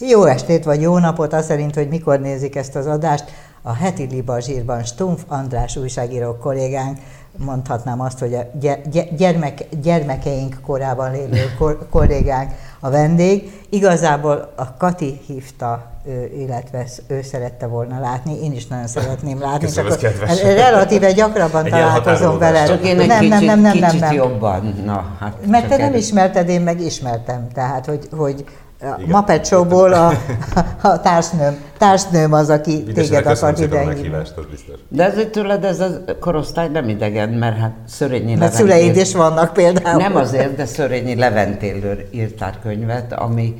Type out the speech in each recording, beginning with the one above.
Jó estét vagy jó napot, az szerint, hogy mikor nézik ezt az adást. A heti Libazsírban Stumpf András újságíró kollégánk, mondhatnám azt, hogy a gyermek, gyermekeink korában lévő kollégánk a vendég. Igazából a Kati hívta, illetve ő szerette volna látni, én is nagyon szeretném látni. Köszönöm, csak ez relatíve gyakrabban egy találkozom vele. Csak én egy nem, kicsit, nem, nem, nem, nem, jobban. Na, hát Mert te nem ismerted, én meg ismertem. Tehát, hogy, hogy a Muppet Show-ból a, a társnőm, társnőm az, aki Biztos, téged akart ide biztos. De ezért tőled ez a korosztály nem idegen, mert hát Szörényi Mert szüleid is vannak például. Nem azért, de Szörényi Leventéről írtál könyvet, ami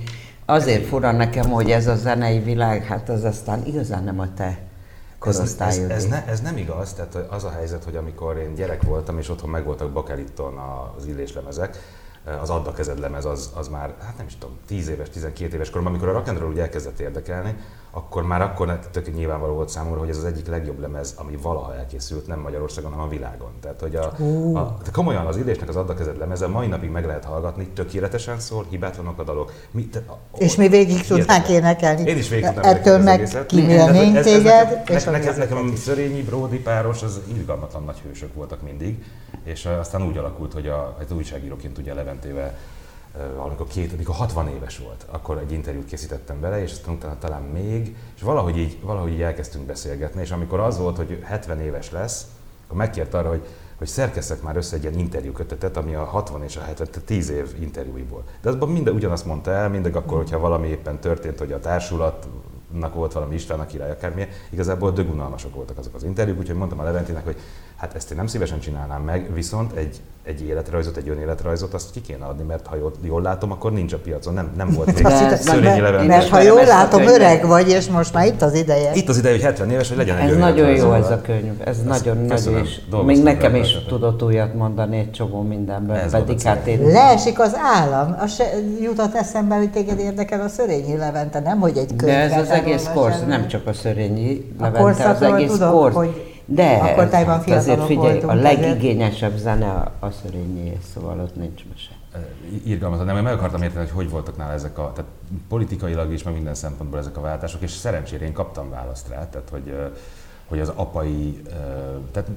azért fura nekem, hogy ez a zenei világ, hát az aztán igazán nem a te korosztályod. Ez, ez, ez, ne, ez nem igaz, tehát az a helyzet, hogy amikor én gyerek voltam, és otthon megvoltak Bakelitton az illéslemezek, az Adda kezed lemez az, az már, hát nem is tudom, 10 éves, 12 éves koromban, amikor a rock and roll úgy elkezdett érdekelni, akkor már akkor tök nyilvánvaló volt számomra, hogy ez az egyik legjobb lemez, ami valaha elkészült, nem Magyarországon, hanem a világon. Tehát, hogy a, uh. a, de komolyan az Illésnek az Adda kezed lemeze mai napig meg lehet hallgatni, tökéletesen szól, hibátlanok a dalok. Mi, te, a, és mi végig tudnánk énekelni. Én is végig tudnám Ettől meg kimélnénk téged. Nekem, és nekem, nekem a Szörényi, Bródi páros, az irgalmatlan nagy hősök voltak mindig, és aztán úgy alakult, hogy a, az újságíróként ugye Leventével amikor, két, amikor 60 éves volt, akkor egy interjút készítettem bele, és aztán utána talán még, és valahogy így, valahogy így elkezdtünk beszélgetni, és amikor az volt, hogy 70 éves lesz, akkor megkért arra, hogy, hogy szerkesztek már össze egy ilyen interjúkötetet, ami a 60 és a 70, 10 év interjúiból. De azban minden ugyanazt mondta el, mindig akkor, hogyha valami éppen történt, hogy a társulatnak volt valami István, a király, akármilyen, igazából dögunalmasok voltak azok az interjúk, úgyhogy mondtam a Leventinek, hogy Hát ezt én nem szívesen csinálnám meg, viszont egy, egy életrajzot, egy önéletrajzot azt ki kéne adni, mert ha jól, jól látom, akkor nincs a piacon, nem, nem volt még szörényi mert, mert ha jól látom, öreg vagy, és most már itt az ideje. Itt az ideje, hogy 70 éves, hogy legyen egy Ez nagyon jó ez a könyv, ez nagyon nagyon is. Még nekem is tudott újat mondani egy csomó mindenben, pedig hát én... Leesik az állam, az se jutott eszembe, hogy téged érdekel a Szörényi Levente, nem hogy egy könyv. De ez az egész korsz, nem csak a Szörényi Levente, az egész korsz. De Akkor ez, hát azért figyelj, a legigényesebb zene a, a szörényé, szóval ott nincs mese. Irgalmatlan, nem, én meg akartam érteni, hogy hogy voltak nála ezek a, tehát politikailag is, meg minden szempontból ezek a váltások, és szerencsére én kaptam választ rá, tehát hogy hogy az apai, tehát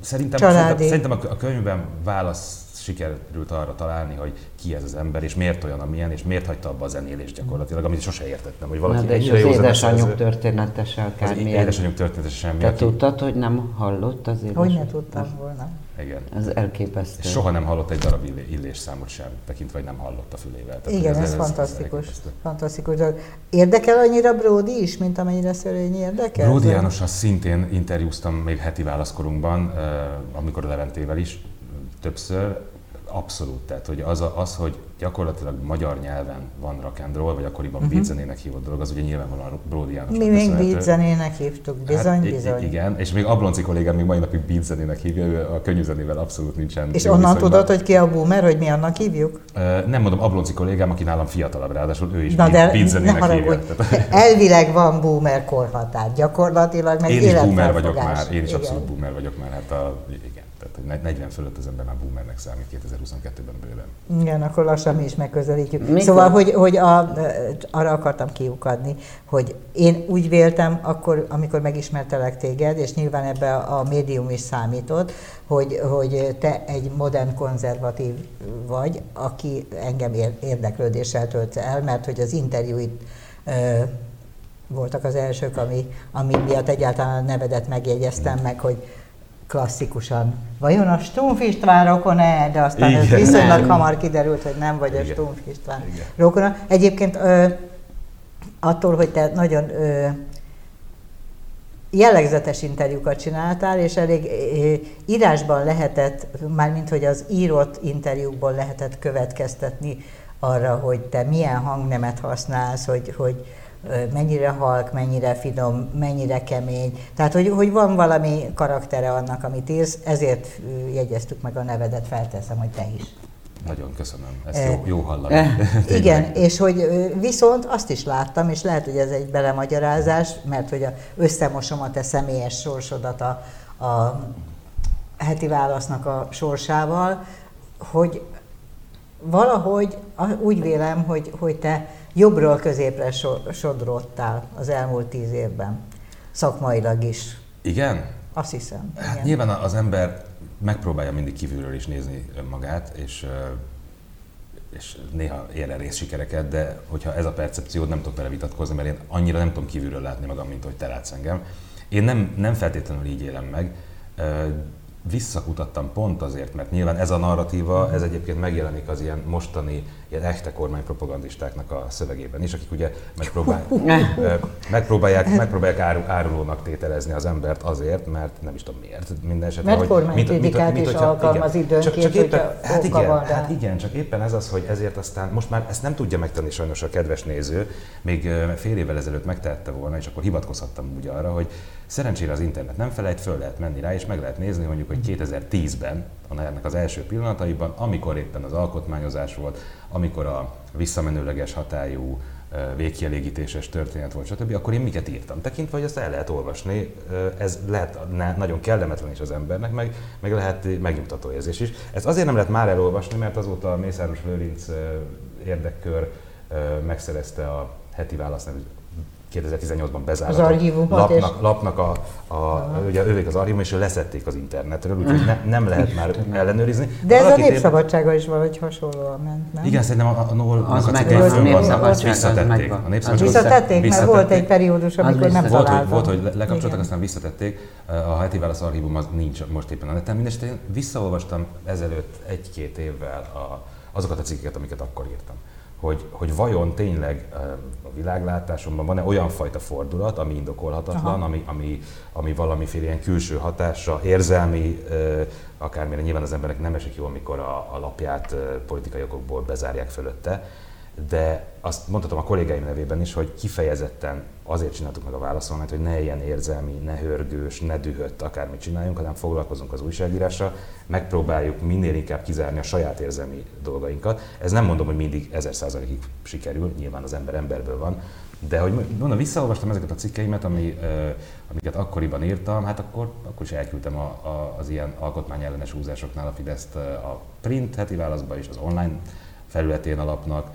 szerintem, szerintem, szerintem a könyvben válasz sikerült arra találni, hogy ki ez az ember, és miért olyan, amilyen, és miért hagyta abba a zenélést gyakorlatilag, amit sose értettem, hogy valaki Na, de és az édesanyjuk története se akármilyen. édesanyjuk története. Te aki... tudtad, hogy nem hallott az édesanyjuk? Hogy ne tudtam volna. Igen. Ez elképesztő. És soha nem hallott egy darab illés számot sem, tekintve, hogy nem hallott a fülével. Tehát Igen, ez, ez, fantasztikus. Ez fantasztikus. Érdekel annyira Brody is, mint amennyire Szörényi érdekel? Brody Jánossal szintén interjúztam még heti válaszkorunkban, amikor Leventével is többször, Abszolút, tehát hogy az, a, az, hogy gyakorlatilag magyar nyelven van rock and roll, vagy akkoriban uh-huh. beatzenének hívott dolog, az ugye nyilvánvalóan Brody János. Mi még beatzenének hívtuk, bizony, hát, bizony. Igen, és még Ablonci kollégám még mai napig beatzenének hívja, ő a könyvzenével abszolút nincsen. És onnan viszonyban. tudod, hogy ki a boomer, hogy mi annak hívjuk? Uh, nem mondom, Ablonci kollégám, aki nálam fiatalabb, ráadásul ő is Na de beatzenének hívja. Elvileg van boomer korhatár, gyakorlatilag meg Én is boomer vagyok már, én is abszolút boomer vagyok már, hát a, igen. Tehát, hogy 40 fölött az ember már boomernek számít 2022-ben bőven. Igen, akkor lassan mi is megközelítjük. Mikor? Szóval, hogy, hogy a, arra akartam kiukadni, hogy én úgy véltem, akkor, amikor megismertelek téged, és nyilván ebbe a médium is számított, hogy, hogy te egy modern konzervatív vagy, aki engem érdeklődéssel tölt el, mert hogy az interjúit voltak az elsők, ami, ami miatt egyáltalán a nevedet megjegyeztem meg, hogy klasszikusan. Vajon a Stumpf István rokona De aztán Igen. ez viszonylag nem. hamar kiderült, hogy nem vagy Igen. a Stumpf István Igen. rokona. Egyébként ö, attól, hogy te nagyon ö, jellegzetes interjúkat csináltál, és elég ö, írásban lehetett, mármint hogy az írott interjúkból lehetett következtetni arra, hogy te milyen hangnemet használsz, hogy, hogy mennyire halk, mennyire finom, mennyire kemény. Tehát, hogy, hogy van valami karaktere annak, amit írsz, ezért jegyeztük meg a nevedet, felteszem, hogy te is. Nagyon köszönöm, ezt jó, jó hallani. Igen, és hogy viszont azt is láttam, és lehet, hogy ez egy belemagyarázás, mert hogy a, összemosom a te személyes sorsodat a, a heti válasznak a sorsával, hogy valahogy úgy vélem, hogy, hogy te jobbról középre sodrottál az elmúlt tíz évben, szakmailag is. Igen? Azt hiszem. Hát igen. nyilván az ember megpróbálja mindig kívülről is nézni önmagát, és és néha ér el részsikereket, de hogyha ez a percepciód, nem tudok vele vitatkozni, mert én annyira nem tudom kívülről látni magam, mint hogy te látsz engem. Én nem, nem feltétlenül így élem meg, visszakutattam pont azért, mert nyilván ez a narratíva, ez egyébként megjelenik az ilyen mostani ilyen echte kormánypropagandistáknak a szövegében is, akik ugye megpróbál, megpróbálják, megpróbálják áru, árulónak tételezni az embert azért, mert nem is tudom miért. Minden esetre. Mert kormánykritikát is hogyha, alkalmaz igen, időnként, csak, csak éppen, hát igen, van, hát igen, csak éppen ez az, hogy ezért aztán most már ezt nem tudja megtenni sajnos a kedves néző, még fél évvel ezelőtt megtehette volna, és akkor hivatkozhattam úgy arra, hogy szerencsére az internet nem felejt, föl lehet menni rá, és meg lehet nézni, mondjuk, hogy 2010-ben, ennek az első pillanataiban, amikor éppen az alkotmányozás volt, amikor a visszamenőleges hatályú végkielégítéses történet volt, stb., akkor én miket írtam. Tekintve, hogy ezt el lehet olvasni, ez lehet nagyon kellemetlen is az embernek, meg, meg lehet megnyugtató érzés is. Ezt azért nem lehet már elolvasni, mert azóta a Mészáros Lőrinc érdekkör megszerezte a heti válasz nevű 2018-ban bezáratott lapnak, és... lapnak a, a, ugye ővék az archívum, és leszették az internetről, úgyhogy ne, nem lehet már ellenőrizni. De ez a népszabadsága is valahogy hasonlóan ment, nem? Igen, szerintem a, a NOL az a meg az népszabadság, visszatették. A népszabadság visszatették, mert volt egy periódus, amikor nem volt, hogy, volt, hogy lekapcsoltak, aztán visszatették. A heti válasz archívum az nincs most éppen a neten. Mindenesetre én visszaolvastam ezelőtt egy-két évvel a, azokat a cikkeket, amiket akkor írtam hogy, hogy vajon tényleg a világlátásomban van-e olyan fajta fordulat, ami indokolhatatlan, ami, ami, ami valamiféle ilyen külső hatásra, érzelmi, akármilyen nyilván az emberek nem esik jó, amikor a, a lapját politikai okokból bezárják fölötte, de azt mondhatom a kollégáim nevében is, hogy kifejezetten azért csináltuk meg a válaszolmányt, hogy ne ilyen érzelmi, ne hörgős, ne dühött, akármit csináljunk, hanem foglalkozunk az újságírással, megpróbáljuk minél inkább kizárni a saját érzelmi dolgainkat. Ez nem mondom, hogy mindig ezer százalékig sikerül, nyilván az ember emberből van, de hogy mondom, visszaolvastam ezeket a cikkeimet, ami, amiket akkoriban írtam, hát akkor, akkor is elküldtem a, a, az ilyen alkotmányellenes húzásoknál a Fideszt a print heti válaszba is, az online felületén alapnak,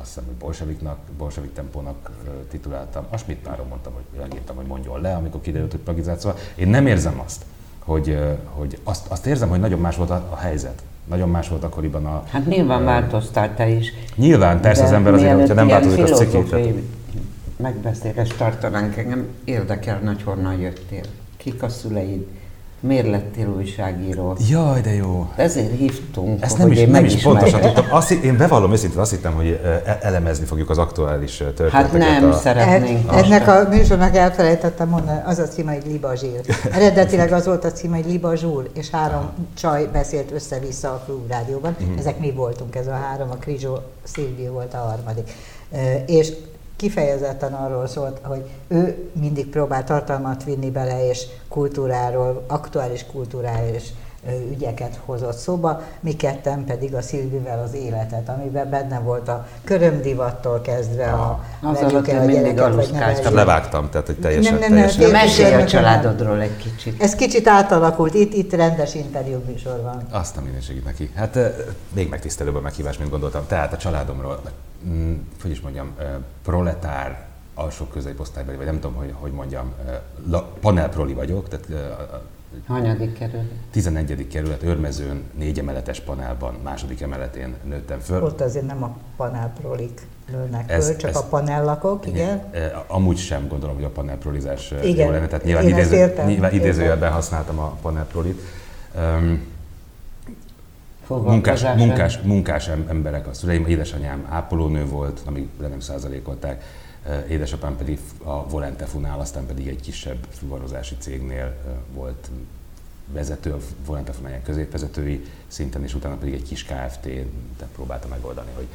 azt hiszem, hogy bolseviknak, bolsevik tempónak tituláltam. A Schmidt páron mondtam, hogy megírtam, hogy mondjon le, amikor kiderült, hogy plagizált. Szóval én nem érzem azt, hogy, hogy azt, azt érzem, hogy nagyon más volt a, a helyzet. Nagyon más volt akkoriban a... Hát nyilván változtál te is. Nyilván, persze az ember azért, hogyha nem változik, az cikkét. megbeszélést tartanánk, engem érdekel, hogy honnan jöttél. Kik a szüleid? Miért lettél újságíró? Jaj, de jó. Ezért hívtunk, Ezt nem is, nem is pontosan tudtam. Azt, én bevallom őszintén, azt hittem, hogy e- elemezni fogjuk az aktuális történeteket. Hát nem, a... szeretnénk. E, ennek a műsornak elfelejtettem mondani, az a címe, hogy Liba Zsír. Eredetileg az volt a címe, hogy Liba Zsúr, és három Aha. csaj beszélt össze-vissza a Klub Rádióban. Uh-huh. Ezek mi voltunk, ez a három, a Krizsó Szilvi volt a harmadik. És kifejezetten arról szólt, hogy ő mindig próbál tartalmat vinni bele, és kultúráról, aktuális kultúrális ügyeket hozott szóba, mi ketten pedig a Szilvivel az életet, amiben benne volt a körömdivattól kezdve a nevelőke a gyereket, vagy nevelőke. Levágtam, tehát hogy teljesen, nem, nem, nem, teljesen. Mesélj a családodról egy kicsit. Ez kicsit átalakult, itt, itt rendes interjú műsor van. Azt a minőségét neki. Hát még megtisztelőbb a meghívás, mint gondoltam. Tehát a családomról Mm, hogy is mondjam, proletár alsó középosztálybeli, vagy nem tudom, hogy, hogy mondjam, panelproli vagyok, tehát Hanyadik kerület? 11. kerület, Örmezőn, négy emeletes panelban, második emeletén nőttem föl. Ott azért nem a panelprolik nőnek ez, föl, csak ez, a panellakok, igen. igen. Amúgy sem gondolom, hogy a panelprolizás igen. jó lenne, tehát nyilván, idéző, nyilván idézőjelben használtam a panelprolit. Um, munkás, munkás, munkás emberek a szüleim, édesanyám ápolónő volt, amíg le nem százalékolták, édesapám pedig a Volente Funál, aztán pedig egy kisebb fuvarozási cégnél volt vezető, a Volente Funál középvezetői szinten, és utána pedig egy kis KFT, de próbálta megoldani, hogy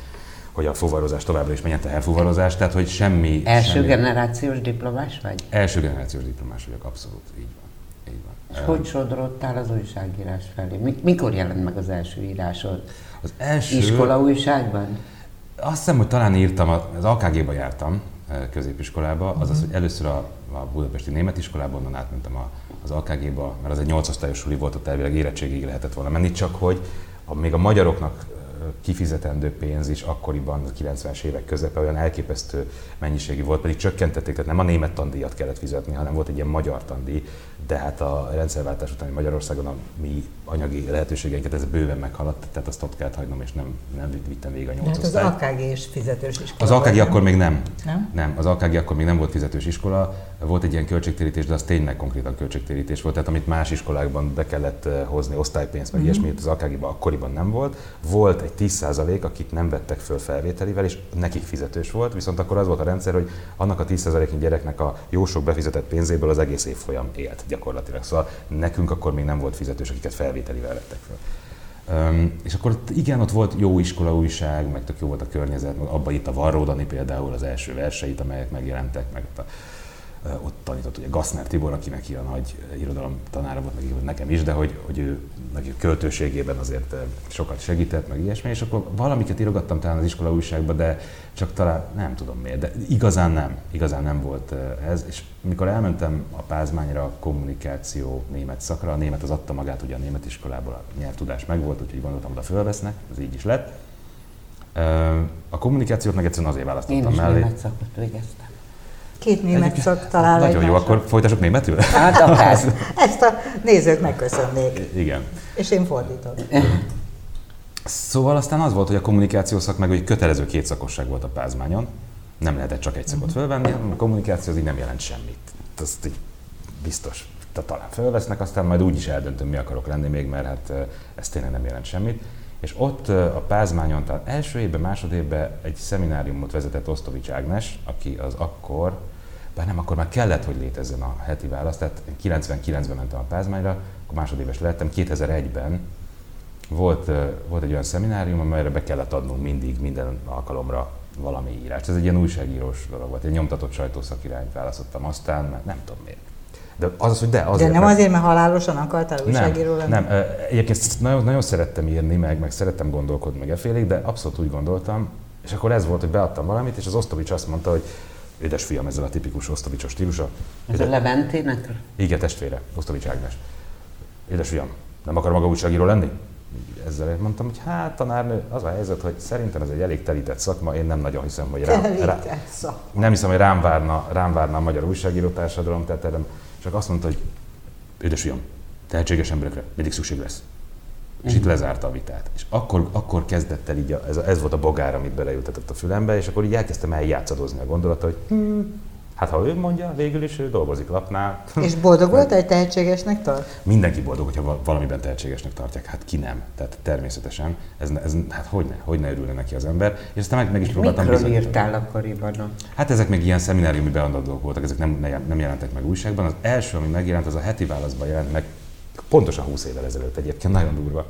hogy a fuvarozás továbbra is menjen teherfuvarozás, tehát hogy semmi... Első semmi... generációs diplomás vagy? Első generációs diplomás vagyok, abszolút, így van. És hogy sodrottál az újságírás felé? Mikor jelent meg az első írásod? Az első... Iskola újságban? Azt hiszem, hogy talán írtam, az AKG-ba jártam eh, középiskolába, azaz, uh-huh. hogy először a, a Budapesti Német Iskolában, onnan átmentem a, az AKG-ba, mert az egy 8 osztályos suli volt, ott elvileg érettségig lehetett volna menni, csak hogy a, még a magyaroknak kifizetendő pénz is akkoriban, a 90-es évek közepe olyan elképesztő mennyiségű volt, pedig csökkentették, tehát nem a német tandíjat kellett fizetni, hanem volt egy ilyen magyar tandíj, de hát a rendszerváltás után Magyarországon a mi anyagi lehetőségeinket ez bőven meghaladt, tehát azt ott kellett hagynom, és nem, nem vittem végig a nyolc hát az AKG is fizetős iskola. Az AKG akkor még nem. Nem? Nem, az AKG akkor még nem volt fizetős iskola, volt egy ilyen költségtérítés, de az tényleg konkrétan költségtérítés volt, tehát amit más iskolákban be kellett eh, hozni osztálypénzt, meg mm-hmm. ilyesmi, az AKG-ban akkoriban nem volt. Volt egy 10% akit nem vettek föl felvételivel, és nekik fizetős volt, viszont akkor az volt a rendszer, hogy annak a 10%-nyi gyereknek a jó sok befizetett pénzéből az egész évfolyam élt gyakorlatilag. Szóval nekünk akkor még nem volt fizetős, akiket felvételivel vettek föl. Um, és akkor igen, ott volt jó iskola újság, meg tök jó volt a környezet, abban itt a Varródani például az első verseit, amelyek megjelentek, meg ott a ott tanított ugye Gassner Tibor, aki neki a nagy irodalom tanára volt, meg nekem is, de hogy, hogy ő neki költőségében azért sokat segített, meg ilyesmi, és akkor valamiket írogattam talán az iskola újságba, de csak talán nem tudom miért, de igazán nem, igazán nem volt ez, és mikor elmentem a Pázmányra a kommunikáció német szakra, a német az adta magát ugye a német iskolából, a nyelvtudás megvolt, úgyhogy gondoltam, oda fölvesznek, ez így is lett. A kommunikációt meg egyszerűen azért választottam Én is mellé. német szakot végeztem. Két német szak talál Nagyon jó, akkor folytassuk németül? Hát akár. Ezt a nézők megköszönnék. Igen. És én fordítom. Szóval aztán az volt, hogy a kommunikáció szak meg hogy kötelező két szakosság volt a pázmányon. Nem lehetett csak egy szakot fölvenni, a kommunikáció az így nem jelent semmit. Azt így biztos talán fölvesznek, aztán majd úgy is eldöntöm, mi akarok lenni még, mert hát ez tényleg nem jelent semmit. És ott a Pázmányon, tehát első évben, másod évben egy szemináriumot vezetett Osztovics Ágnes, aki az akkor, bár nem, akkor már kellett, hogy létezzen a heti választ, tehát 99-ben mentem a Pázmányra, akkor másodéves lettem, 2001-ben volt, volt egy olyan szeminárium, amelyre be kellett adnunk mindig, minden alkalomra valami írást. Ez egy ilyen újságírós dolog volt, egy nyomtatott sajtószakirányt választottam aztán, mert nem tudom miért. De az az, hogy de azért. De nem mert... azért, mert halálosan akartál újságíró lenni? Nem, egyébként nagyon, nagyon szerettem írni, meg, meg szerettem gondolkodni meg efélig, de abszolút úgy gondoltam, és akkor ez volt, hogy beadtam valamit, és az Osztovics azt mondta, hogy édes fiam, ezzel a tipikus Osztovicsos stílusa. Ez a Leventének? Igen, testvére, Osztovics Ágnes. Édes fiam, nem akar maga újságíró lenni? Ezzel mondtam, hogy hát tanárnő, az a helyzet, hogy szerintem ez egy elég telített szakma, én nem nagyon hiszem, hogy rám, rá, nem hiszem, hogy rám várna, rám várna a magyar újságíró társadalom, tehát erre csak azt mondta, hogy édesfiam, tehetséges emberekre mindig szükség lesz. És uh-huh. itt lezárta a vitát. És akkor, akkor kezdett el így, a, ez, ez volt a bogár, amit beleültetett a fülembe, és akkor így elkezdtem eljátszadozni a gondolat, hogy hmm, Hát ha ő mondja, végül is ő dolgozik lapnál. És boldog volt, hogy tehetségesnek tart? Mindenki boldog, hogyha valamiben tehetségesnek tartják. Hát ki nem. Tehát természetesen. Ez, ez hát hogy ne, hogy ne örülne neki az ember. És aztán meg, meg is próbáltam Mikről írtál akkoriban? Hát ezek még ilyen szemináriumi beadandók voltak, ezek nem, nem jelentek meg újságban. Az első, ami megjelent, az a heti válaszban jelent meg pontosan 20 évvel ezelőtt egyébként, nagyon durva.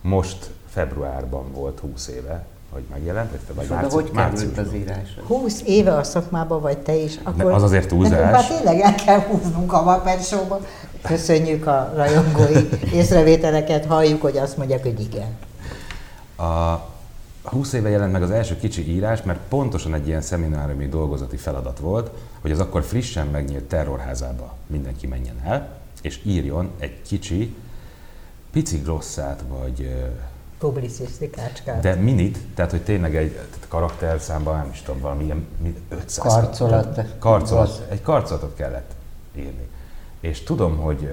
Most februárban volt 20 éve, hogy megjelent, vagy, vagy március, hogy került az írás? 20 éve a szakmában vagy te is, akkor... Ne, az azért túlzás. Már tényleg el kell húznunk a Vapet show Köszönjük a rajongói észrevételeket, halljuk, hogy azt mondják, hogy igen. A 20 éve jelent meg az első kicsi írás, mert pontosan egy ilyen szemináriumi dolgozati feladat volt, hogy az akkor frissen megnyílt terrorházába mindenki menjen el, és írjon egy kicsi, pici glosszát, vagy publicisztikácskát. De minit, tehát hogy tényleg egy tehát karakterszámban, nem is tudom, valami ilyen 500 karcolat. Karcolat, egy karcolatot kellett írni. És tudom, hogy,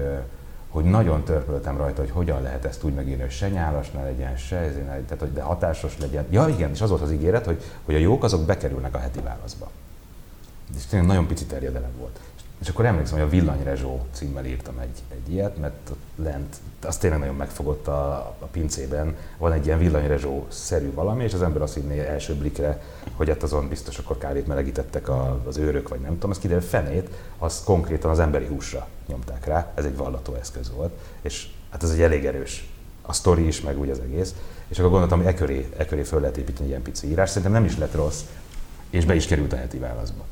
hogy nagyon törpöltem rajta, hogy hogyan lehet ezt úgy megírni, hogy se nyálas ne legyen, se ez, tehát hogy de hatásos legyen. Ja igen, és az volt az ígéret, hogy, hogy a jók azok bekerülnek a heti válaszba. És tényleg nagyon pici terjedelem volt. És akkor emlékszem, hogy a Villanyrezsó címmel írtam egy, egy ilyet, mert lent, az tényleg nagyon megfogott a, a pincében, van egy ilyen villanyrezsó-szerű valami, és az ember azt hinné első blikre, hogy hát azon biztos akkor kávét melegítettek a, az őrök, vagy nem tudom, az kiderül fenét, azt konkrétan az emberi húsra nyomták rá, ez egy vallató eszköz volt, és hát ez egy elég erős a sztori is, meg úgy az egész. És akkor gondoltam, hogy e köré, e köré föl lehet építeni ilyen pici írás. Szerintem nem is lett rossz, és be is került a heti válaszba.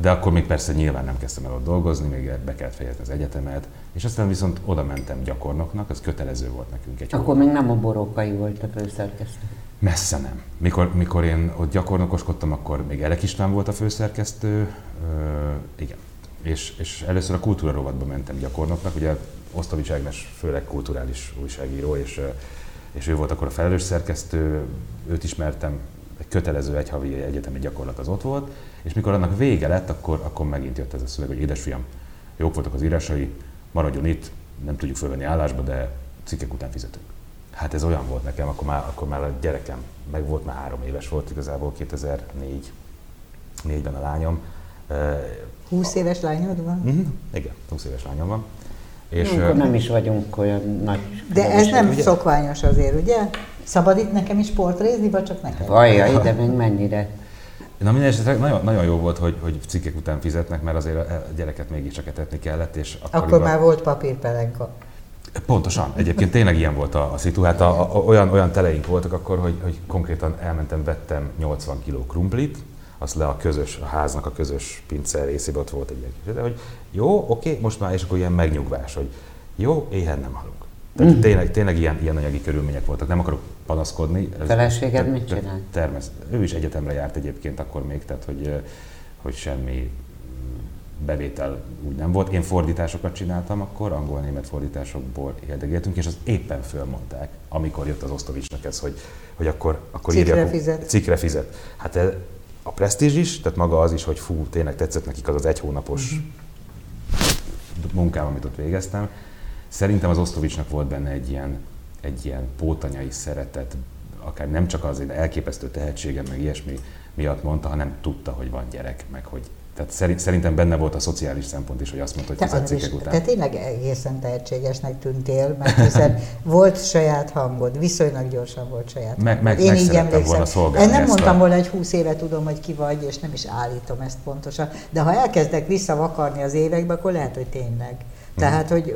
De akkor még persze nyilván nem kezdtem el ott dolgozni, még be kellett fejezni az egyetemet, és aztán viszont oda mentem gyakornoknak, az kötelező volt nekünk egy Akkor hónap. még nem a borókai volt a főszerkesztő. Messze nem. Mikor, mikor én ott gyakornokoskodtam, akkor még Elek István volt a főszerkesztő, ö, igen. És, és először a kultúra rovatba mentem gyakornoknak, ugye Osztovics Ágnes főleg kulturális újságíró, és és ő volt akkor a felelős szerkesztő, őt ismertem, egy kötelező egy havi egyetemi gyakorlat az ott volt, és mikor annak vége lett, akkor, akkor megint jött ez a szöveg, hogy édesfiam, jók voltak az írásai, maradjon itt, nem tudjuk fölvenni állásba, de cikkek után fizetünk. Hát ez olyan volt nekem, akkor már, akkor már a gyerekem, meg volt már három éves volt igazából, 2004 négyben a lányom. 20 éves lányod van? Uh-huh. Igen, 20 éves lányom van. És Akkor nem is vagyunk olyan nagy... De ez nem ugye? szokványos azért, ugye? Szabad itt nekem is portrézni, vagy csak nekem? Vajjaj, de még mennyire. Na minden esetre nagyon, nagyon jó volt, hogy, hogy cikkek után fizetnek, mert azért a gyereket mégiscsak etetni kellett. És akkoriban... Akkor már volt papírpelenka. Pontosan. Egyébként tényleg ilyen volt a, a szitu. Hát a, a, olyan, olyan teleink voltak akkor, hogy, hogy konkrétan elmentem, vettem 80 kg krumplit, azt le a közös, a háznak a közös pincel részébe ott volt egy ilyen de hogy jó, oké, most már, és akkor ilyen megnyugvás, hogy jó, éhen nem halunk. Tehát mm. tényleg, tényleg ilyen, ilyen anyagi körülmények voltak, nem akarok panaszkodni. Feleséged te, mit csinál? Termesz, ő is egyetemre járt egyébként akkor még, tehát hogy, hogy semmi bevétel úgy nem volt. Én fordításokat csináltam akkor, angol-német fordításokból érdegéltünk, és az éppen fölmondták, amikor jött az Osztovicsnak ez, hogy, hogy akkor, akkor cikre írja, fizet. Cikre fizet. Hát a presztízs is, tehát maga az is, hogy fú, tényleg tetszett nekik az az egy hónapos uh-huh. munkám, amit ott végeztem. Szerintem az Osztovicsnak volt benne egy ilyen, egy ilyen pótanyai szeretet, akár nem csak az elképesztő tehetsége, meg ilyesmi miatt mondta, hanem tudta, hogy van gyerek, meg hogy tehát szerintem benne volt a szociális szempont is, hogy azt mondta, hogy fizet cikkek után. Te tényleg egészen tehetségesnek tűntél, mert hiszen volt saját hangod, viszonylag gyorsan volt saját meg, hangod. Meg, Én így emlékszem. Volna szolgálni Én nem mondtam a... volna, hogy 20 éve tudom, hogy ki vagy, és nem is állítom ezt pontosan. De ha elkezdek visszavakarni az évekbe, akkor lehet, hogy tényleg. Tehát, hogy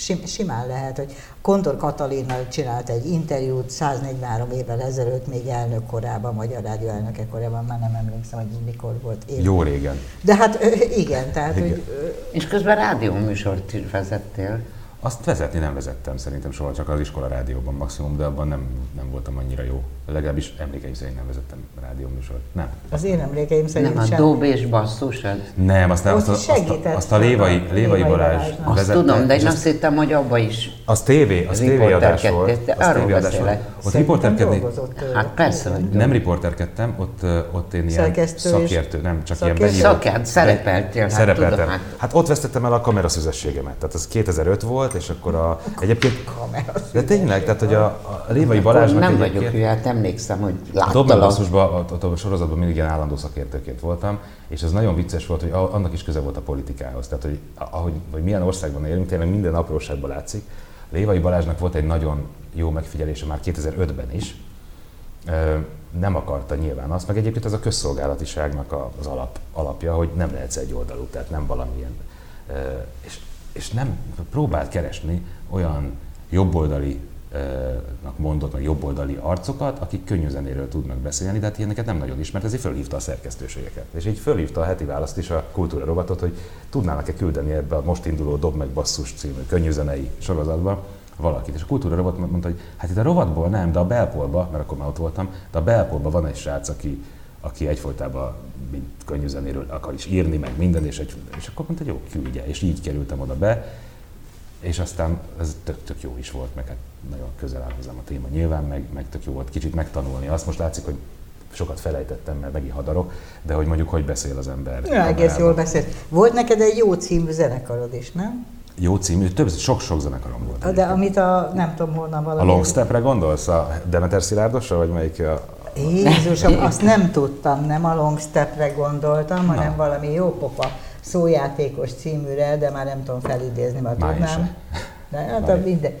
sim, simán lehet, hogy Kondor Katalinnal csinált egy interjút 143 évvel ezelőtt, még elnök korában, Magyar Rádió elnöke korában, már nem emlékszem, hogy mikor volt. Én. Jó régen. De hát igen, tehát igen. hogy... És közben rádióműsort is vezettél. Azt vezetni nem vezettem szerintem soha, csak az iskola rádióban maximum, de abban nem, nem voltam annyira jó. Legalábbis emlékeim szerint nem vezettem rádióműsort. Nem. Az én emlékeim szerint Nem, a dob és basszus az? Nem, azt, nem, azt, azt, azt, azt, a Lévai, Lévai Balázs Azt vezette, tudom, de én azt hittem, hogy abba is Az tévé, az tévéadás volt. Az arról tévéadás volt. Ott riporterkedni. Hát persze, hogy Nem riporterkedtem, ott, ott én ilyen szakértő, nem csak ilyen benyílt. Szakért, szerepeltél. Hát szerepeltem. Hát ott vesztettem el a kameraszüzességemet. Tehát az 2005 volt, volt, és akkor a, egyébként... De tényleg, tehát hogy a, a Révai Balázsnak Nem vagyok hülye, hát emlékszem, hogy láttalak. A Dobben a, a, a sorozatban mindig ilyen állandó szakértőként voltam, és ez nagyon vicces volt, hogy annak is köze volt a politikához. Tehát, hogy ahogy, hogy milyen országban élünk, tényleg minden apróságban látszik. Révai Balázsnak volt egy nagyon jó megfigyelése már 2005-ben is, nem akarta nyilván azt, meg egyébként ez a közszolgálatiságnak az alap, alapja, hogy nem lehetsz egy oldalú, tehát nem valamilyen. És és nem próbált keresni olyan jobboldali mondott, meg jobboldali arcokat, akik könnyű zenéről tudnak beszélni, de hát ilyeneket nem nagyon ismert, ezért fölhívta a szerkesztőségeket. És így fölhívta a heti választ is a kultúra rovatot, hogy tudnának-e küldeni ebbe a most induló Dob meg Basszus című könnyűzenei sorozatba valakit. És a kultúra rovat mondta, hogy hát itt a rovatból nem, de a belpolba, mert akkor már ott voltam, de a belpolba van egy srác, aki, aki egyfolytában mint könnyű zenéről akar is írni, meg minden, és, egy, és akkor mondta, hogy jó, küldje, és így kerültem oda be, és aztán ez tök, tök jó is volt, meg hát nagyon közel áll hozzám a téma nyilván, meg, meg tök jó volt kicsit megtanulni. Azt most látszik, hogy sokat felejtettem, mert megint hadarok, de hogy mondjuk hogy beszél az ember. Ja, egész jól beszélt. Volt neked egy jó című zenekarod is, nem? Jó című, több, sok-sok zenekarom volt. De egyébként. amit a, nem tudom honnan valami... A Longstepre gondolsz? A Demeter Szilárdosra, vagy melyik a, Jézusom, azt nem tudtam, nem a Longstepre gondoltam, Na. hanem valami jópofa szójátékos címűre, de már nem tudom felidézni, mert tudnám. De hát a minden.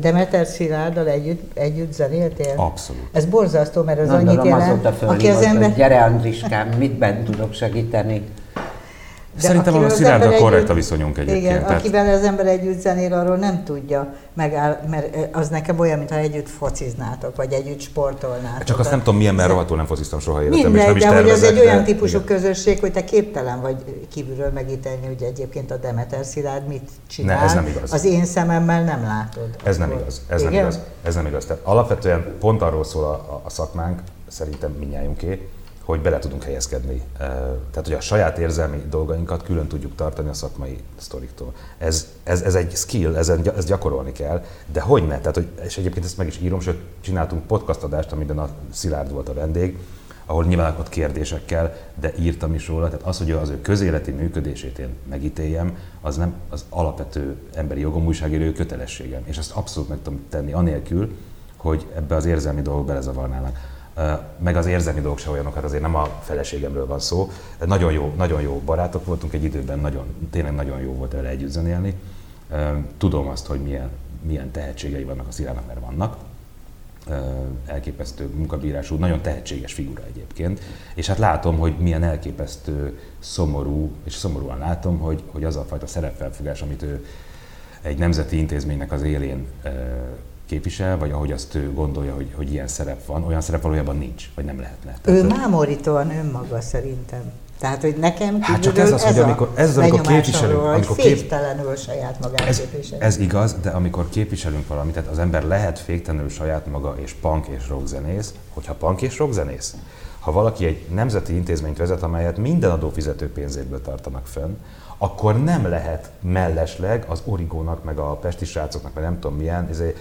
Demeter Szilárddal együtt, együtt zenéltél? Abszolút. Ez borzasztó, mert az annyit jelent, aki az ember... Gyere Andriskám, mit bent tudok segíteni? De Szerintem a Szilárddal korrekt a viszonyunk egyébként. Igen, tehát... akivel az ember együtt zenél, arról nem tudja megáll, mert az nekem olyan, mintha együtt fociznátok, vagy együtt sportolnátok. Csak azt nem tudom, milyen, mert rohadtul nem fociztam soha életemben, és nem is de hogy ez egy olyan típusú igen. közösség, hogy te képtelen vagy kívülről megítélni, hogy egyébként a Demeter Szilárd mit csinál. Ne, ez nem igaz. Az én szememmel nem látod. Ez nem igaz. Ez igen? nem igaz. Ez nem igaz. Tehát alapvetően pont arról szól a, a szakmánk, szerintem minnyájunké, hogy bele tudunk helyezkedni. Tehát, hogy a saját érzelmi dolgainkat külön tudjuk tartani a szakmai sztoriktól. Ez, ez, ez egy skill, ezen, ezt gyakorolni kell, de hogy ne? Tehát, hogy, és egyébként ezt meg is írom, sőt, csináltunk podcastadást, amiben a Szilárd volt a vendég, ahol nyilván ott kérdésekkel, de írtam is róla. Tehát az, hogy az ő közéleti működését én megítéljem, az nem az alapvető emberi jogom újságíró kötelességem. És ezt abszolút meg tudom tenni anélkül, hogy ebbe az érzelmi dolgok belezavarnának meg az érzelmi dolgok se olyanok, hát azért nem a feleségemről van szó. Nagyon jó, nagyon jó barátok voltunk egy időben, nagyon, tényleg nagyon jó volt vele együtt zenélni. Tudom azt, hogy milyen, milyen tehetségei vannak a Szilának, mert vannak. Elképesztő munkabírású, nagyon tehetséges figura egyébként. És hát látom, hogy milyen elképesztő, szomorú, és szomorúan látom, hogy, hogy az a fajta szerepfelfogás, amit ő egy nemzeti intézménynek az élén képvisel, vagy ahogy azt ő gondolja, hogy, hogy ilyen szerep van, olyan szerep valójában nincs, vagy nem lehetne. Tehát, ő mámorítóan önmaga szerintem. Tehát, hogy nekem hát csak ez az, ez hogy amikor, ez az, amikor képviselünk, amikor kép... saját magát ez, ez igaz, de amikor képviselünk valamit, tehát az ember lehet féktelenül saját maga és punk és rockzenész, hogyha punk és rockzenész, ha valaki egy nemzeti intézményt vezet, amelyet minden adófizető pénzéből tartanak fönn, akkor nem lehet mellesleg az Origónak, meg a Pesti srácoknak, meg nem tudom milyen, ezért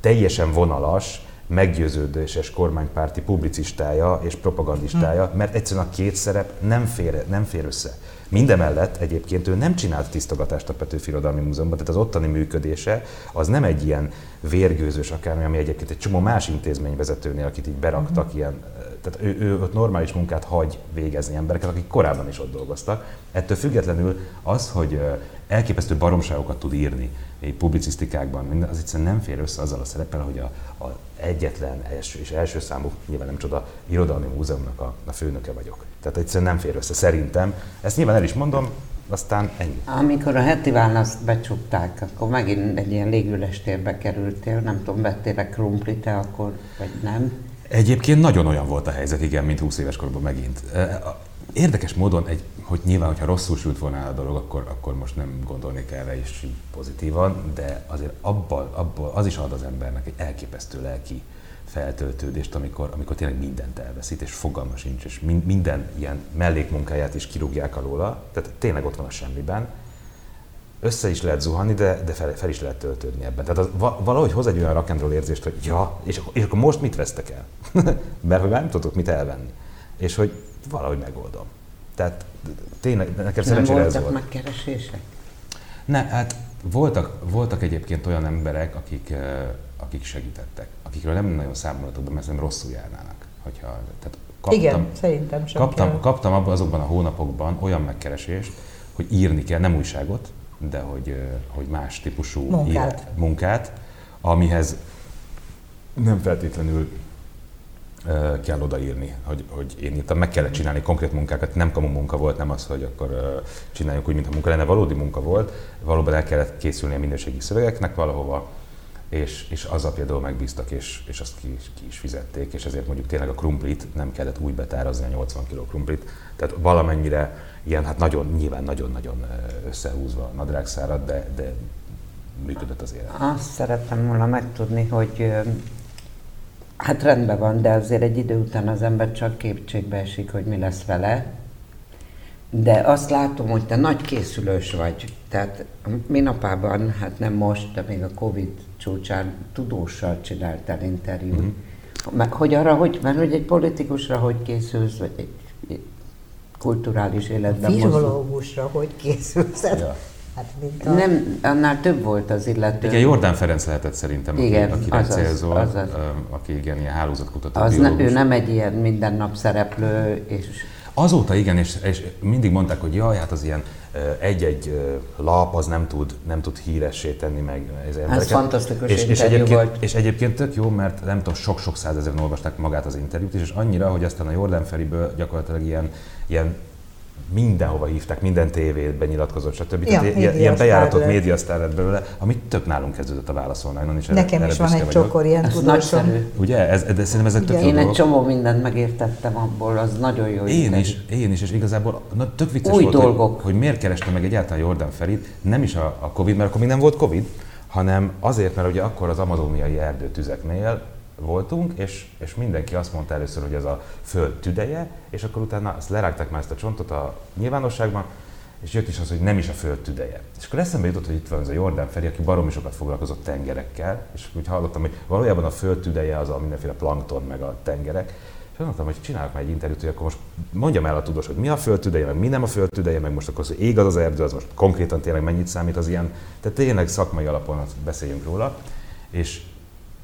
teljesen vonalas, meggyőződéses kormánypárti publicistája és propagandistája, hm. mert egyszerűen a két szerep nem fér, nem fér össze. Mindemellett egyébként ő nem csinált tisztogatást a Petőfi Irodalmi Múzeumban, tehát az ottani működése az nem egy ilyen vérgőzös akármi, ami egyébként egy csomó más intézmény vezetőnél, akit így beraktak, uh-huh. ilyen, tehát ő, ő ott normális munkát hagy végezni embereket, akik korábban is ott dolgoztak. Ettől függetlenül az, hogy elképesztő baromságokat tud írni, publicisztikákban, minden, az egyszerűen nem fér össze azzal a szerepel, hogy a, a egyetlen első és első számú, nyilván nem csoda, irodalmi múzeumnak a, a főnöke vagyok. Tehát egyszerűen nem fér össze, szerintem. Ezt nyilván el is mondom, aztán ennyi. Amikor a heti választ becsukták, akkor megint egy ilyen légüles térbe kerültél, nem tudom, vettél-e krumplit akkor, vagy nem? Egyébként nagyon olyan volt a helyzet, igen, mint 20 éves korban megint. Érdekes módon, egy, hogy nyilván, hogyha rosszul sült volna a dolog, akkor, akkor most nem gondolnék erre is pozitívan, de azért abban, abban az is ad az embernek egy elképesztő lelki feltöltődést, amikor, amikor tényleg mindent elveszít, és fogalma sincs, és minden ilyen mellékmunkáját is kirúgják alóla, tehát tényleg ott van a semmiben. Össze is lehet zuhanni, de, de fel, fel is lehet töltődni ebben. Tehát az, valahogy hoz egy olyan rock érzést, hogy ja, és, és akkor most mit vesztek el? Mert hogy már nem tudok mit elvenni. És hogy valahogy megoldom. Tehát tényleg nekem szerencsére ez volt. megkeresések? Ne, hát voltak, voltak egyébként olyan emberek, akik, akik segítettek, akikről nem nagyon számolhatok be, mert nem rosszul járnának. Hogyha, tehát kaptam, Igen, szerintem sem kaptam, kell. kaptam abban azokban a hónapokban olyan megkeresést, hogy írni kell, nem újságot, de hogy, hogy más típusú munkát. Ír, munkát, amihez nem feltétlenül kell odaírni, hogy, hogy én írtam, meg kellett csinálni konkrét munkákat, nem kamu munka volt, nem az, hogy akkor csináljuk úgy, mintha munka lenne, valódi munka volt, valóban el kellett készülni a minőségi szövegeknek valahova, és, és azzal például megbíztak, és, és azt ki ki is fizették, és ezért mondjuk tényleg a krumplit nem kellett úgy betárazni a 80 kg krumplit, tehát valamennyire ilyen, hát nagyon, nyilván nagyon-nagyon összehúzva nadrágszárat, de, de működött az élet. Azt szerettem volna megtudni, hogy Hát rendben van, de azért egy idő után az ember csak képtségbe esik, hogy mi lesz vele. De azt látom, hogy te nagy készülős vagy. Tehát minapában, hát nem most, de még a Covid csúcsán tudóssal csináltál interjút. Mm-hmm. Hogy arra, hogy, mert hogy egy politikusra hogy készülsz, vagy egy, egy kulturális életben Filológusra hogy készülsz? Ja. Hát, mint a... Nem, annál több volt az illető. Igen, Jordán Ferenc lehetett szerintem, igen, aki, aki célzol, az, az. aki igen, ilyen hálózatkutató az ne, Ő nem egy ilyen mindennap szereplő, és... Azóta igen, és, és mindig mondták, hogy jaj, hát az ilyen egy-egy lap az nem tud, nem tud híressé tenni meg az embereket. Ez fantasztikus és, és egyébként, volt. És egyébként tök jó, mert nem tudom, sok-sok százezeren olvasták magát az interjút, és annyira, hogy aztán a Jordan Feriből gyakorlatilag ilyen, ilyen mindenhova hívták, minden tévében nyilatkozott, stb. Ja, Tehát ilyen, ilyen bejáratott médiasztár lett belőle, amit több nálunk kezdődött a válaszolnál. Is Nekem is van egy csokor ilyen ez Nagyszerű. Ugye? Ez, de szerintem ezek tök Én egy csomó mindent megértettem abból, az nagyon jó. Én is, én is, és igazából na, tök vicces Új volt, dolgok. Hogy, hogy miért kereste meg egyáltalán Jordan Ferit, nem is a, a Covid, mert akkor még nem volt Covid, hanem azért, mert ugye akkor az amazoniai erdőtüzeknél voltunk, és, és mindenki azt mondta először, hogy ez a föld tüdeje, és akkor utána azt lerágták már ezt a csontot a nyilvánosságban, és jött is az, hogy nem is a föld tüdeje. És akkor eszembe jutott, hogy itt van ez a Jordán Feri, aki baromi sokat foglalkozott tengerekkel, és úgy hallottam, hogy valójában a föld tüdeje az a mindenféle plankton, meg a tengerek, és mondtam, hogy csinálok már egy interjút, hogy akkor most mondjam el a tudós, hogy mi a föld tüdeje, meg mi nem a föld tüdeje, meg most akkor az, ég az az erdő, az most konkrétan tényleg mennyit számít az ilyen, tehát tényleg szakmai alapon beszéljünk róla. És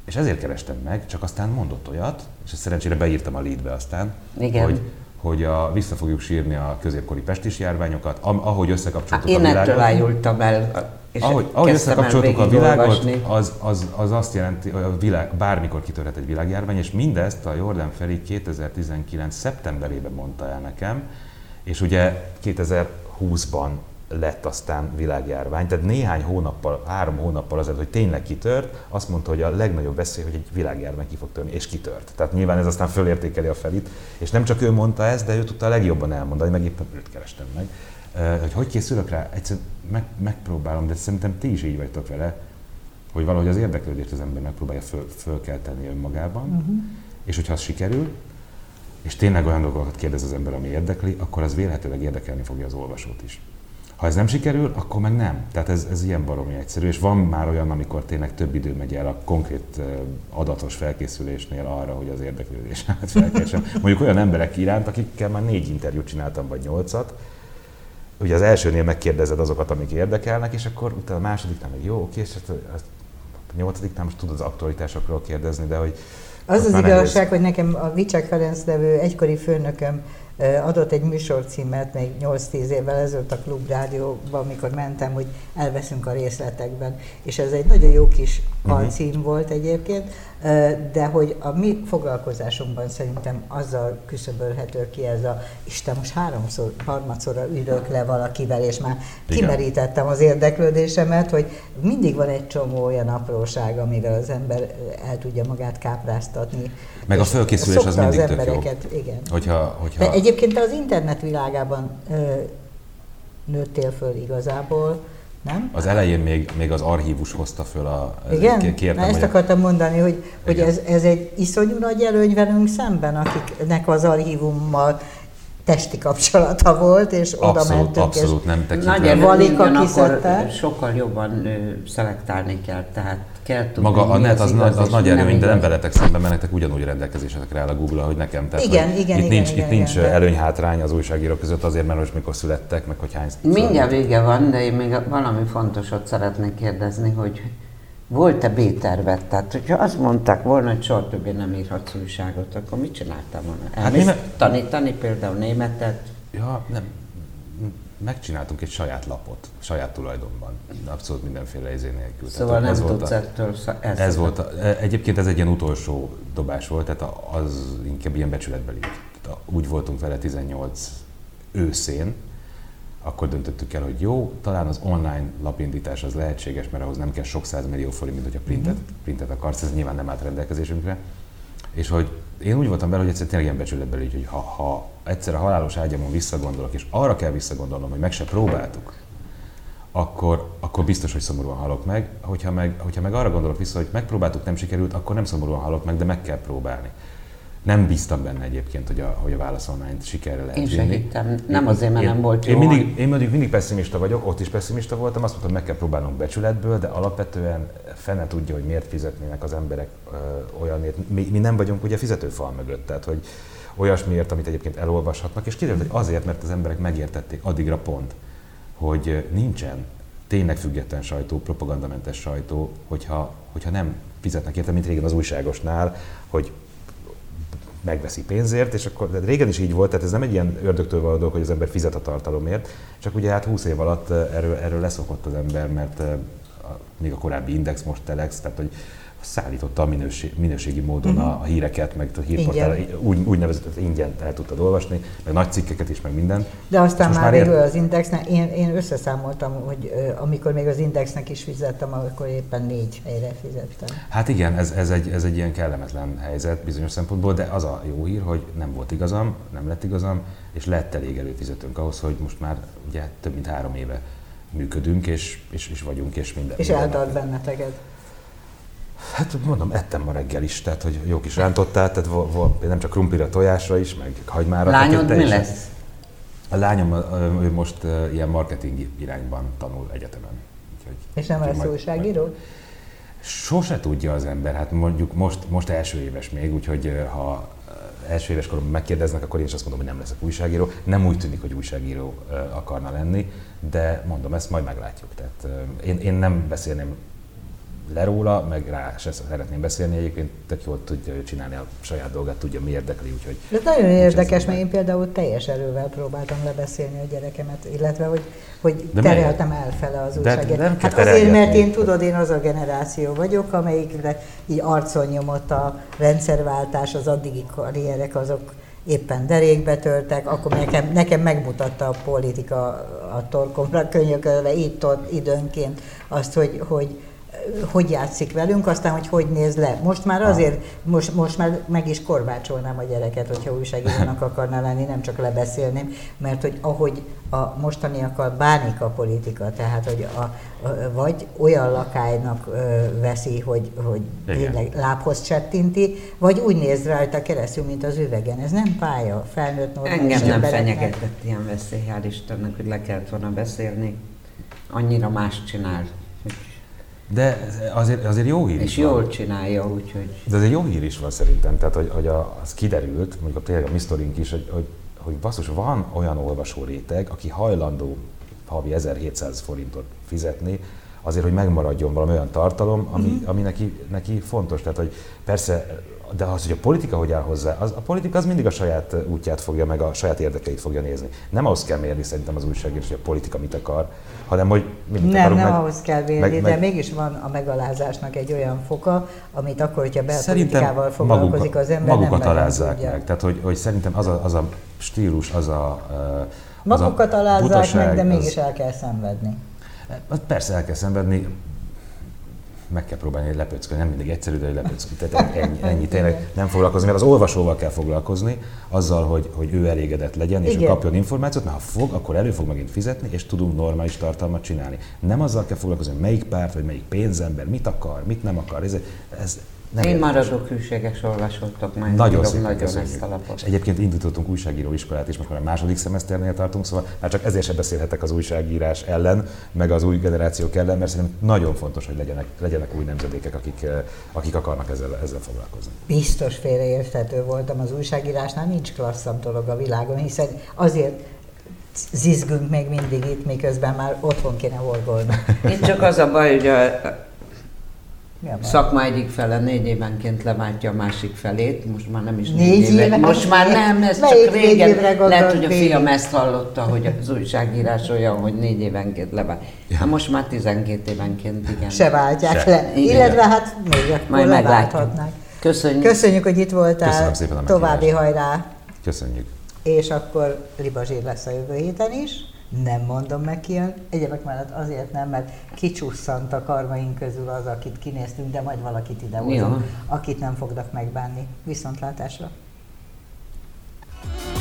és ezért kerestem meg, csak aztán mondott olyat, és ezt szerencsére beírtam a leadbe aztán, Igen. hogy hogy a, vissza fogjuk sírni a középkori pestis járványokat, ahogy összekapcsoltuk Én a világot. Én állultam el, és ahogy, ahogy összekapcsoltuk a világot, az, az, az azt jelenti, hogy a világ, bármikor kitörhet egy világjárvány, és mindezt a Jordan Feri 2019. szeptemberében mondta el nekem, és ugye 2020-ban lett aztán világjárvány. Tehát néhány hónappal, három hónappal azért, hogy tényleg kitört, azt mondta, hogy a legnagyobb veszély, hogy egy világjárvány ki fog törni, és kitört. Tehát nyilván ez aztán fölértékeli a felit, és nem csak ő mondta ezt, de ő tudta a legjobban elmondani, meg éppen őt kerestem meg. Hogy hogy készülök rá? Egyszerűen meg, megpróbálom, de szerintem ti is így vagytok vele, hogy valahogy az érdeklődést az ember megpróbálja föl, fölkelteni önmagában, uh-huh. és hogyha az sikerül, és tényleg olyan dolgokat kérdez az ember, ami érdekli, akkor az vélhetőleg érdekelni fogja az olvasót is. Ha ez nem sikerül, akkor meg nem. Tehát ez, ez ilyen baromi egyszerű, és van már olyan, amikor tényleg több idő megy el a konkrét adatos felkészülésnél arra, hogy az érdeklődésemet felkeltsem. Mondjuk olyan emberek iránt, akikkel már négy interjút csináltam, vagy nyolcat, ugye az elsőnél megkérdezed azokat, amik érdekelnek, és akkor utána a másodiknál meg jó, oké, és hát a nyolcadiknál most tudod az aktualitásokról kérdezni, de hogy az az igazság, nehéz. hogy nekem a Vicsek Ferenc nevű egykori főnököm adott egy műsorcímet még 8-10 évvel ezelőtt a Klubrádióban, amikor mentem, hogy elveszünk a részletekben. És ez egy nagyon jó kis. Alcím uh-huh. volt egyébként, de hogy a mi foglalkozásunkban szerintem azzal küszöbölhető ki ez a Isten, most háromszor, harmadszorra ülök le valakivel, és már Igen. kimerítettem az érdeklődésemet, hogy mindig van egy csomó olyan apróság, amivel az ember el tudja magát kápráztatni. Meg a fölkészülés az mindig az embereket, tök jó. Igen. Hogyha, hogyha... De egyébként az internet világában ö, nőttél föl igazából, nem? Az elején még, még az archívus hozta föl a... Igen? Kértem, Na ezt hogy akartam mondani, hogy, hogy ez, ez egy iszonyú nagy előny velünk szemben, akiknek az archívummal testi kapcsolata volt, és oda abszolút, mentünk. Abszolút nem tekintve. Nagy Valika sokkal jobban szelektálni kell, tehát kell tudni, Maga a net az, az, az nagy előny, de nem veletek szemben, mert nektek ugyanúgy rendelkezésekre áll a Google, hogy nekem. Tehát, igen, hogy igen, itt igen, nincs, igen, itt nincs igen, előnyhátrány az újságírók között azért, mert most mikor születtek, meg hogy hány... Mindjárt vége van, de én még valami fontosat szeretnék kérdezni, hogy volt-e B-tervet? Tehát, hogyha azt mondták volna, hogy soha többé nem írhatsz újságot, akkor mit csináltam volna? Hát német... tanítani például németet? Ja, nem. Megcsináltunk egy saját lapot, saját tulajdonban, abszolút mindenféle izé nélkül. Szóval tehát, nem tudsz ettől ez, ez volt a, e- Egyébként ez egy ilyen utolsó dobás volt, tehát az inkább ilyen becsületbeli. Úgy voltunk vele 18 őszén, akkor döntöttük el, hogy jó, talán az online lapindítás az lehetséges, mert ahhoz nem kell sok millió forint, mint hogyha printet, uh-huh. printet akarsz, ez nyilván nem állt rendelkezésünkre. És hogy én úgy voltam vele, hogy egyszer tényleg ilyen becsületbeli, hogy ha, ha egyszer a halálos ágyamon visszagondolok, és arra kell visszagondolnom, hogy meg se próbáltuk, akkor, akkor biztos, hogy szomorúan halok meg. Hogyha meg, hogyha meg arra gondolok vissza, hogy megpróbáltuk, nem sikerült, akkor nem szomorúan halok meg, de meg kell próbálni. Nem bíztam benne egyébként, hogy a, hogy a válaszolmányt sikerre lehet Én vinni. hittem, nem azért, mert én, nem volt jó. Én mindig, én mindig, mindig pessimista vagyok, ott is pessimista voltam, azt mondtam, meg kell próbálnunk becsületből, de alapvetően fene tudja, hogy miért fizetnének az emberek ö, olyanért. Mi, mi nem vagyunk ugye fizetőfal mögött, tehát hogy olyasmiért, amit egyébként elolvashatnak, és kiderült, hogy azért, mert az emberek megértették addigra pont, hogy nincsen tényleg független sajtó, propagandamentes sajtó, hogyha, hogyha nem fizetnek érte, mint régen az újságosnál, hogy megveszi pénzért, és akkor de régen is így volt, tehát ez nem egy ilyen ördögtől való dolog, hogy az ember fizet a tartalomért, csak ugye hát 20 év alatt erről, erről leszokott az ember, mert még a korábbi Index, most Telex, tehát hogy szállította a minőség, minőségi módon uh-huh. a híreket, meg a hírportál úgy, úgynevezett ingyen el tudtad olvasni, meg nagy cikkeket is, meg minden. De aztán már, már végül ér... az Indexnek, én, én összeszámoltam, hogy amikor még az Indexnek is fizettem, akkor éppen négy helyre fizettem. Hát igen, ez, ez, egy, ez egy ilyen kellemetlen helyzet bizonyos szempontból, de az a jó hír, hogy nem volt igazam, nem lett igazam, és lett elég előfizetőnk ahhoz, hogy most már ugye több mint három éve működünk, és, és, és vagyunk, és minden. És eltart benneteket. Hát mondom, ettem ma reggel is, tehát hogy jó kis rántottát, tehát vo, vo, nem csak krumplira, tojásra is, meg hagymára. Lányod mi lesz? A lányom ő most uh, ilyen marketing irányban tanul egyetemen. Úgyhogy, És nem lesz újságíró? Sose tudja az ember, hát mondjuk most, most első éves még, úgyhogy ha első éves koromban megkérdeznek, akkor én is azt mondom, hogy nem leszek újságíró. Nem úgy tűnik, hogy újságíró akarna lenni, de mondom, ezt majd meglátjuk. Tehát én, én nem beszélném le róla, meg rá se szeretném beszélni. Egyébként tök jól tudja csinálni a saját dolgát, tudja mi érdekli, úgyhogy... Ez nagyon érdekes, mert én például teljes erővel próbáltam lebeszélni a gyerekemet, illetve hogy, hogy de tereltem elfele az újságért. Hát azért, mert én tudod, én az a generáció vagyok, amelyikre így arcon nyomott a rendszerváltás, az addigi karrierek azok éppen derékbe törtek, akkor nekem, nekem megmutatta a politika a torkomra könyökölve itt-ott időnként azt, hogy, hogy hogy játszik velünk, aztán, hogy hogy néz le. Most már azért, most, most már meg is korbácsolnám a gyereket, hogyha újságírónak akarna lenni, nem csak lebeszélném, mert hogy ahogy a mostaniakkal bánik a politika, tehát hogy a, a, vagy olyan lakálynak ö, veszi, hogy, hogy tényleg lábhoz csettinti, vagy úgy néz rajta keresztül, mint az üvegen. Ez nem pálya, felnőtt normális Engem nem fenyegetett ilyen veszély, hál' Istennek, hogy le kellett volna beszélni. Annyira más csinál. De azért, azért jó hír És is jól van. csinálja, úgyhogy... De azért jó hír is van szerintem, tehát hogy, hogy a, az kiderült, mondjuk tényleg a Mistorink is, hogy, hogy, hogy basszus, van olyan olvasó réteg, aki hajlandó havi 1700 forintot fizetni, azért, hogy megmaradjon valami olyan tartalom, ami, mm-hmm. ami neki, neki fontos. Tehát, hogy persze de az, hogy a politika hogy áll hozzá, az, a politika az mindig a saját útját fogja, meg a saját érdekeit fogja nézni. Nem ahhoz kell mérni szerintem az újságírás, hogy a politika mit akar, hanem hogy mit Nem, akarunk, nem meg, ahhoz kell mérni, meg, de meg, mégis van a megalázásnak egy olyan foka, amit akkor, hogyha belpolitikával foglalkozik az ember, magukat nem alázzák meg. Tehát, hogy, hogy szerintem az a, az a stílus, az a az Magukat alázzák butaság, meg, de mégis az, el kell szenvedni. Persze el kell szenvedni, meg kell próbálni lepöckölni, nem mindig egyszerű, de lepöckölni. Tehát ennyi, ennyi tényleg nem foglalkozni, mert az olvasóval kell foglalkozni, azzal, hogy, hogy ő elégedett legyen, és Igen. ő kapjon információt, mert ha fog, akkor elő fog megint fizetni, és tudunk normális tartalmat csinálni. Nem azzal kell foglalkozni, hogy melyik párt, vagy melyik pénzember, mit akar, mit nem akar. Ez, ez nem Én maradok hűséges olvasottok, majd nagyon szépen nagyon ezt a lapot. És egyébként indítottunk újságíró iskolát is, most már a második szemeszternél tartunk, szóval már csak ezért sem beszélhetek az újságírás ellen, meg az új generációk ellen, mert szerintem nagyon fontos, hogy legyenek, legyenek új nemzedékek, akik, eh, akik akarnak ezzel, ezzel foglalkozni. Biztos félreérthető voltam az újságírásnál, nincs klasszabb dolog a világon, hiszen azért zizgünk még mindig itt, miközben már otthon kéne horgolni. Itt csak az a baj, hogy a, szakma egyik fele négy évenként leváltja a másik felét, most már nem is négy, négy éve. Most már nem, ez csak régen. Lehet, hogy a fiam ezt hallotta, hogy az újságírás olyan, hogy négy évenként levált. Ja. Hát most már 12 évenként, igen. Se váltják Se. le. Igen. Illetve hát még akkor Majd leválthatnák. Köszönjük. Köszönjük, hogy itt voltál. Köszönöm szépen a További hajrá. Köszönjük. És akkor Libazsír lesz a jövő héten is nem mondom meg ilyen. Egyebek mellett azért nem, mert kicsusszant a karmaink közül az, akit kinéztünk, de majd valakit idehozunk, ja. akit nem fognak megbánni. Viszontlátásra! thank you